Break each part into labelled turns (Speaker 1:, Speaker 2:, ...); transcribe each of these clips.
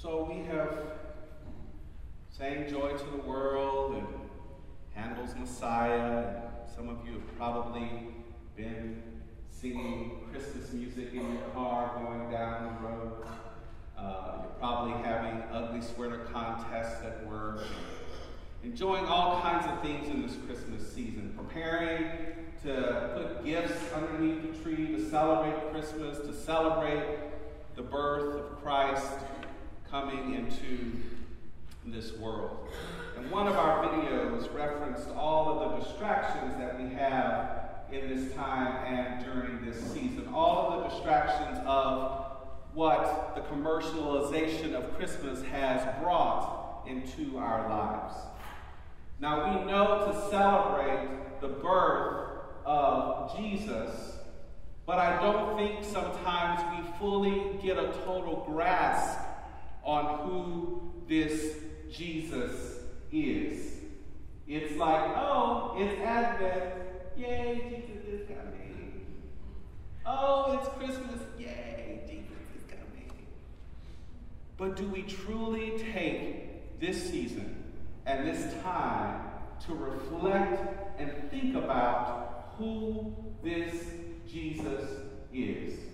Speaker 1: So we have sang Joy to the World and Handel's Messiah. And some of you have probably been singing Christmas music in your car going down the road. Uh, you're probably having ugly sweater contests at work. Enjoying all kinds of things in this Christmas season. Preparing to put gifts underneath the tree to celebrate Christmas, to celebrate the birth of Christ coming into this world. And one of our videos referenced all of the distractions that we have in this time and during this season. All of the distractions of what the commercialization of Christmas has brought into our lives. Now, we know to celebrate the birth of Jesus, but I don't think sometimes we fully get a total grasp on who this Jesus is. It's like, oh, it's Advent. Yay, Jesus is coming. Oh, it's Christmas. Yay, Jesus is coming. But do we truly take this season and this time to reflect and think about who this Jesus is?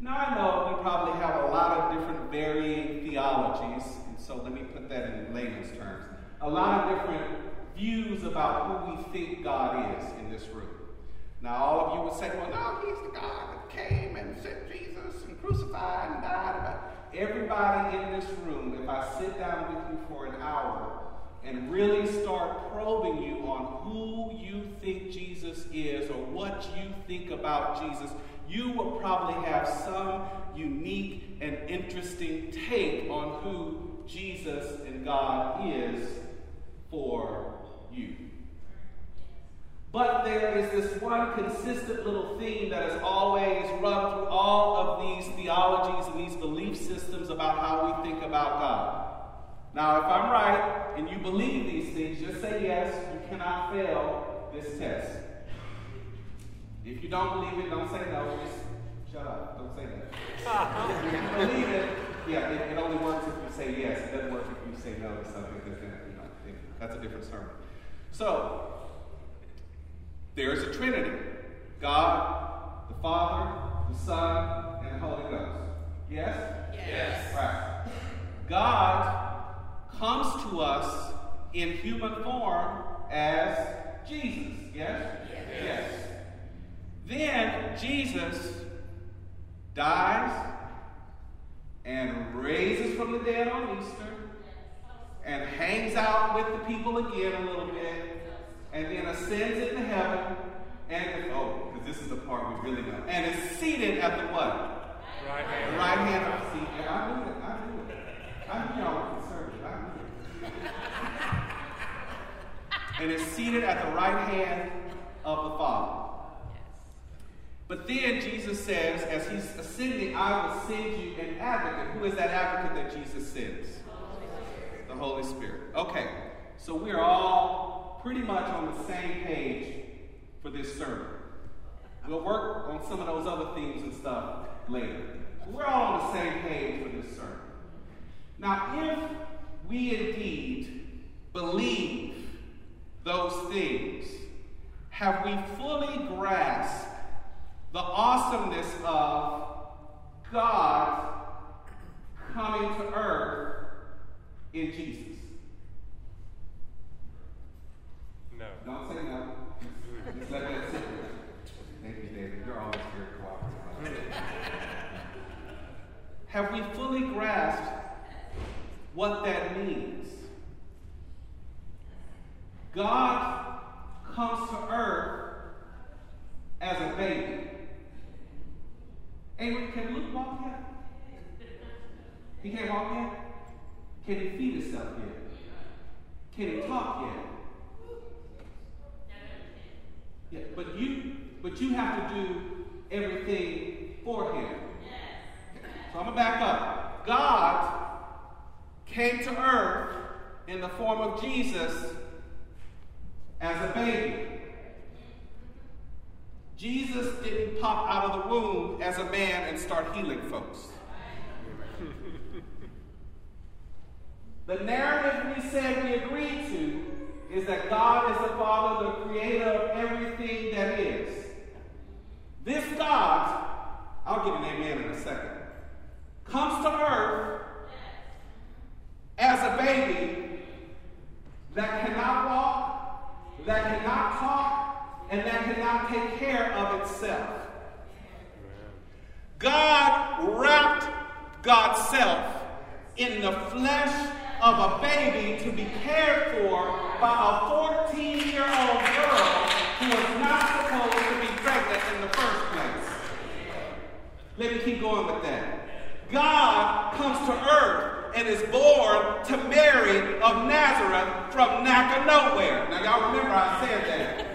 Speaker 1: Now, I know we probably have a lot of different varying theologies, and so let me put that in layman's terms. A lot of different views about who we think God is in this room. Now, all of you would say, well, no, he's the God that came and sent Jesus and crucified and died. Everybody in this room, if I sit down with you for an hour and really start probing you on who you think Jesus is or what you think about Jesus, you will probably have some unique and interesting take on who Jesus and God is for you. But there is this one consistent little theme that has always run through all of these theologies and these belief systems about how we think about God. Now, if I'm right and you believe these things, just say yes. You cannot fail this test. If you don't believe it, don't say no. Just shut up. Don't say that. if you believe it, yeah, it, it, only works if you say yes. It doesn't work if you say no to something because then, you know, that's a different sermon. So, there is a Trinity God, the Father, the Son, and the Holy Ghost. Yes?
Speaker 2: Yes.
Speaker 1: Right. God comes to us in human form as Jesus. Yes?
Speaker 2: Yes. yes.
Speaker 1: Then Jesus dies and raises from the dead on Easter and hangs out with the people again a little bit and then ascends into heaven and oh, because this is the part we really know, and is seated at the what?
Speaker 2: Right hand.
Speaker 1: The right hand of the seat. And I knew it. I knew it. I knew y'all were conservative. I knew it. and is seated at the right hand of the Father. But then Jesus says, as he's ascending, I will send you an advocate. Who is that advocate that Jesus sends? The Holy Spirit. Okay, so we're all pretty much on the same page for this sermon. We'll work on some of those other themes and stuff later. We're all on the same page for this sermon. Now, if we indeed believe those things, have we fully grasped the awesomeness of God coming to earth in Jesus?
Speaker 2: No.
Speaker 1: Don't say no. Just let that sit. Thank you, David. You're always very cooperative. Have we fully grasped what that means? God comes to earth as a baby. Avery, can Luke walk yet? He can't walk yet? Can he feed himself yet? Can he talk yet? Yeah, but you but you have to do everything for him. So I'm gonna back up. God came to earth in the form of Jesus as a baby. Jesus didn't pop out of the womb as a man and start healing folks. The narrative we said we agreed to is that God is the Father, the creator of everything that is. This God, I'll give an amen in a second, comes to earth as a baby that cannot walk, that cannot talk, and that take care of itself. God wrapped God's self in the flesh of a baby to be cared for by a 14 year old girl who was not supposed to be pregnant in the first place. Let me keep going with that. God comes to earth and is born to Mary of Nazareth from Naka nowhere. Now, y'all remember I said that.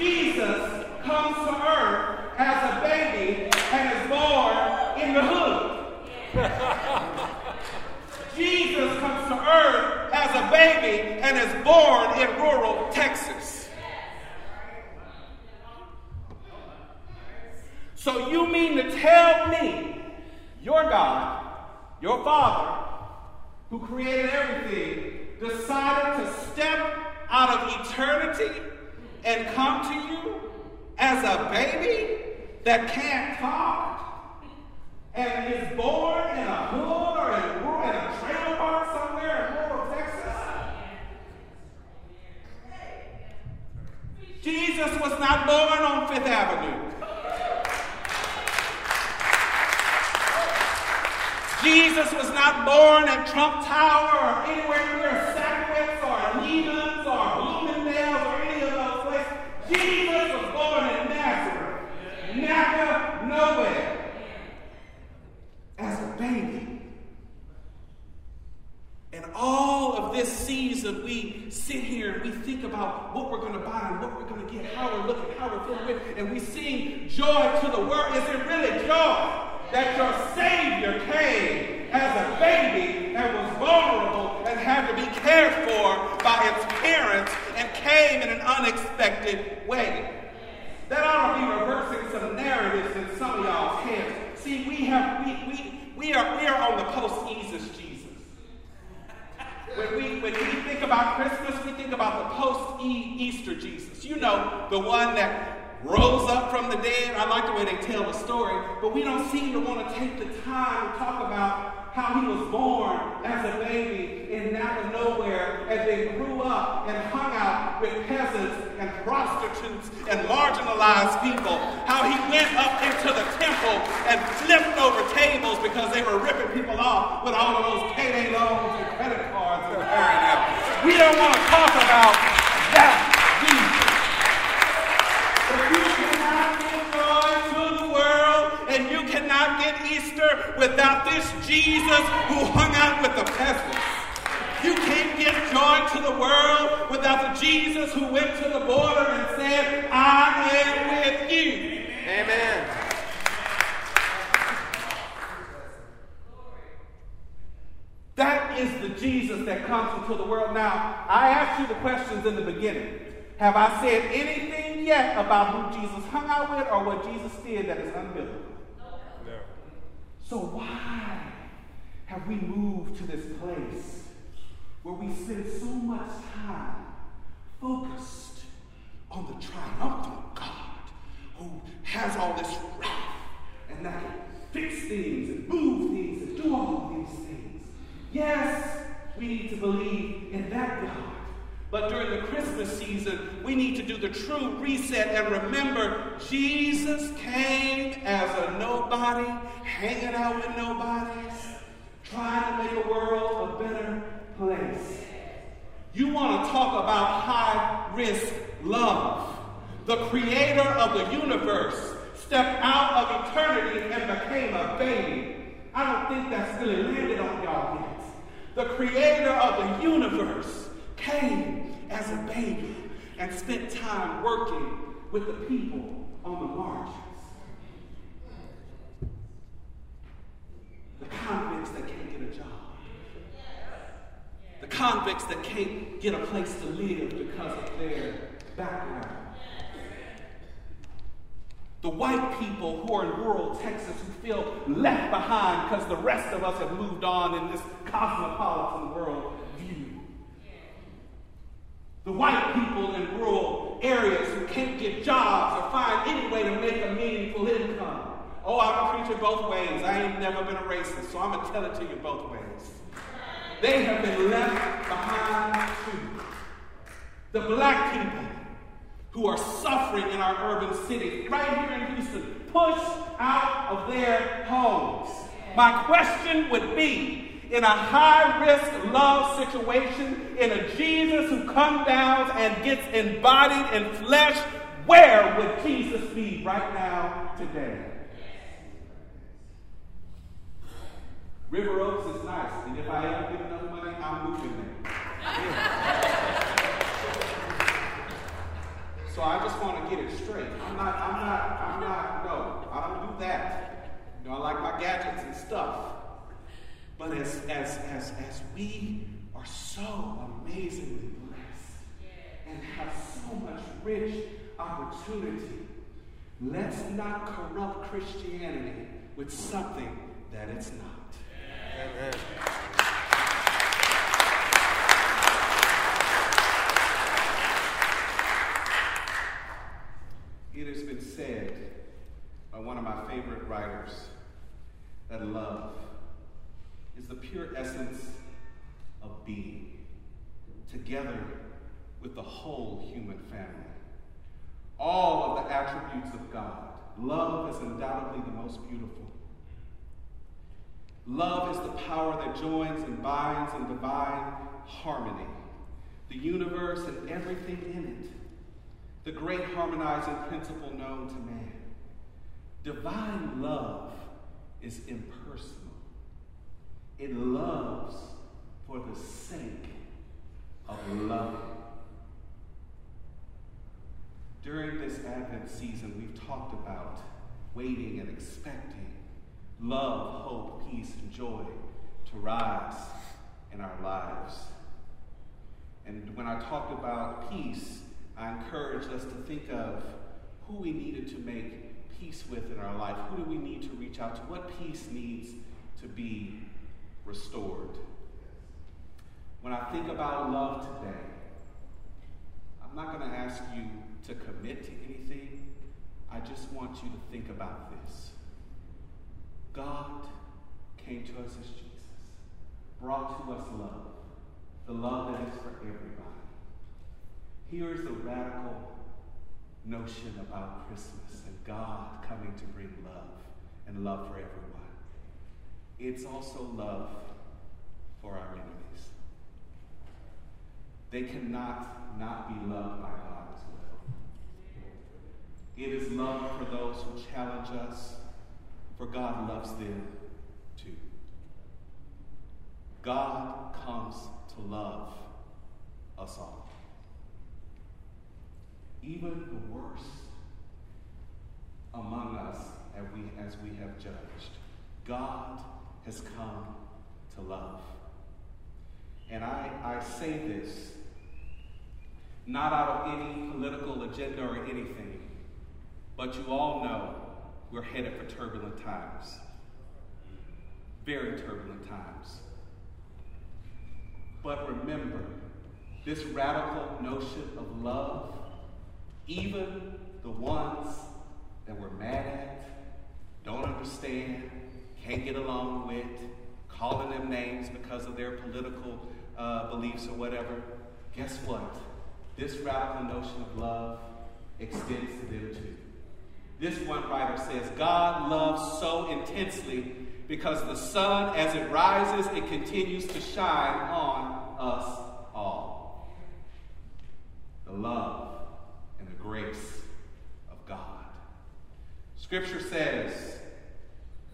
Speaker 1: Jesus comes to earth as a baby and is born in the hood. Jesus comes to earth as a baby and is born in rural Texas. So you mean to tell me your God, your Father, who created everything, decided to step out of eternity and come to you as a baby that can't talk and is born in a hood or in, a trailer park somewhere in rural Texas? Jesus was not born on Fifth Avenue. Jesus was not born at Trump Tower or anywhere near Sakowitz or Neiman's or Bloomingdale's or any of those places. Jesus was born in Nazareth, Napa, nowhere as a baby. And all of this season, we sit here and we think about what we're going to buy and what we're going to get, how we're looking, how we're feeling, and we sing joy to the world. Is it really joy that your Savior came as a baby and was vulnerable and had to be cared for by its parents and came in an unexpected way? That ought to be reversing some narratives in some of y'all's heads. See, we have we we we are we are on the post-Jesus Jesus. When we when we think about Christmas, we think about the post-Easter Jesus. You know, the one that rose up from the dead. I like the way they tell the story, but we don't seem to want to take the time to talk about how he was born as a baby in out of nowhere and they grew up and hung out with peasants and prostitutes and marginalized people. How he went up into the temple and flipped over tables because they were ripping people off with all of those payday loans and credit cards and carrying them. We don't want to talk about that Jesus. You cannot give joy to the world and you cannot get Easter without this Jesus who hung out with the peasants. You can't get joy to the world without the Jesus who went to the border and said, I am with you.
Speaker 2: Amen.
Speaker 1: That is the Jesus that comes into the world. Now, I asked you the questions in the beginning. Have I said anything yet about who Jesus hung out with or what Jesus did that is unbiblical?
Speaker 2: No.
Speaker 1: So why have we moved to this place where we spend so much time focused on the triumphant God who has all this wrath and that can fix things and move things and do all of these things? Yes, we need to believe in that God. But during the Christmas season, we need to do the true reset and remember Jesus came as a nobody, hanging out with nobodies, trying to make the world a better place. You want to talk about high risk love. The creator of the universe stepped out of eternity and became a baby. I don't think that's really landed on y'all. The creator of the universe came as a baby and spent time working with the people on the margins. The convicts that can't get a job. The convicts that can't get a place to live because of their background. The white people who are in rural Texas who feel left behind because the rest of us have moved on in this cosmopolitan world view. The white people in rural areas who can't get jobs or find any way to make a meaningful income. Oh, I'm a preacher both ways. I ain't never been a racist, so I'm going to tell it to you both ways. They have been left behind too. The black people who are suffering in our urban cities, right here in Houston, pushed out of their homes. My question would be in a high risk love situation, in a Jesus who comes down and gets embodied in flesh, where would Jesus be right now today? River Oaks is nice, and if I ever get enough money, I'm moving there. So I just want to get it straight. I'm not, I'm not, I'm not, no, I don't do that. You know, I like my gadgets and stuff. But as, as, as, as we are so amazingly blessed and have so much rich opportunity, let's not corrupt Christianity with something that it's not. Amen. It has been said by one of favorite writers that love is the pure essence of being, together with the whole human family. All of the attributes of God. Love is undoubtedly the most beautiful. Love is the power that joins and binds in divine harmony. The universe and everything in it. The great harmonizing principle known to man. Divine love is impersonal. It loves for the sake of loving. During this Advent season, we've talked about waiting and expecting love, hope, peace, and joy to rise in our lives. And when I talked about peace, I encouraged us to think of who we needed to make peace with in our life. Who do we need to reach out to? What peace needs to be restored? When I think about love today, I'm not going to ask you to commit to anything. I just want you to think about this. God came to us as Jesus, brought to us love, the love that is for everybody. Here is the radical notion about Christmas and God coming to bring love and love for everyone. It's also love for our enemies. They cannot not be loved by God as well. It is love for those who challenge us for God loves them too. God comes to love us all. Even the worst among us as we, as we have judged. God has come to love. And I, I say this not out of any political agenda or anything, but you all know we're headed for turbulent times. Very turbulent times. But remember, this radical notion of love, even the ones that we're mad at, don't understand, can't get along with, calling them names because of their political uh, beliefs or whatever, guess what? This radical notion of love extends to them too. This one writer says God loves so intensely because the sun, as it rises, it continues to shine on us all. The love grace of God. Scripture says,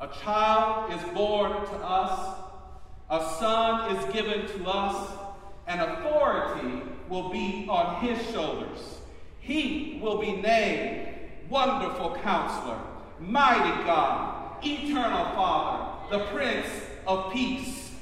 Speaker 1: A child is born to us, a son is given to us, and authority will be on his shoulders. He will be named Wonderful Counselor, Mighty God, Eternal Father, the Prince of Peace.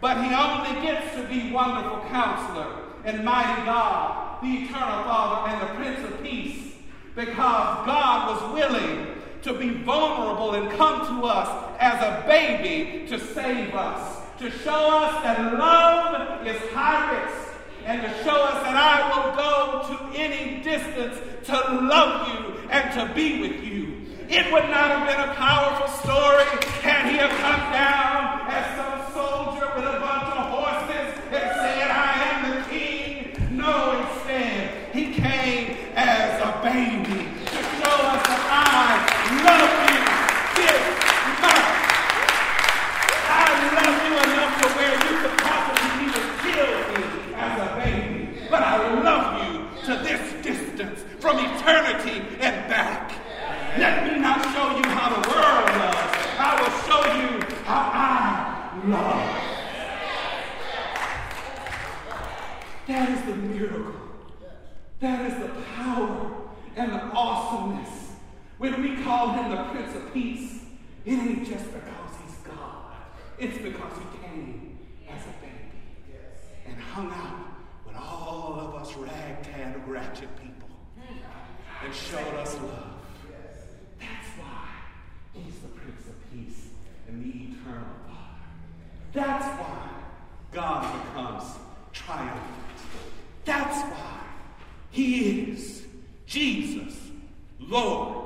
Speaker 1: But he only gets to be Wonderful Counselor and Mighty God, the Eternal Father, and the Prince of Peace because God was willing to be vulnerable and come to us as a baby to save us, to show us that love is high risk, and to show us that I will go to any distance to love you and to be with you. It would not have been a powerful story had he have come down as some soldier with a bunch of horses and said, I am the king. No, instead, he came as a baby to show us that I love you this much. I love you enough to where you could possibly even kill me as a baby. But I love you to this distance from eternity and back. Let me not show you how the world loves. I will show you how I love. That is the miracle. That is the power and the awesomeness. When we call him the Prince of Peace, it ain't just because he's God. It's because he came as a baby and hung out with all of us ragtag, ratchet people and showed us love. That's why he's the Prince of Peace and the eternal Father. That's why God becomes triumphant. That's why he is Jesus, Lord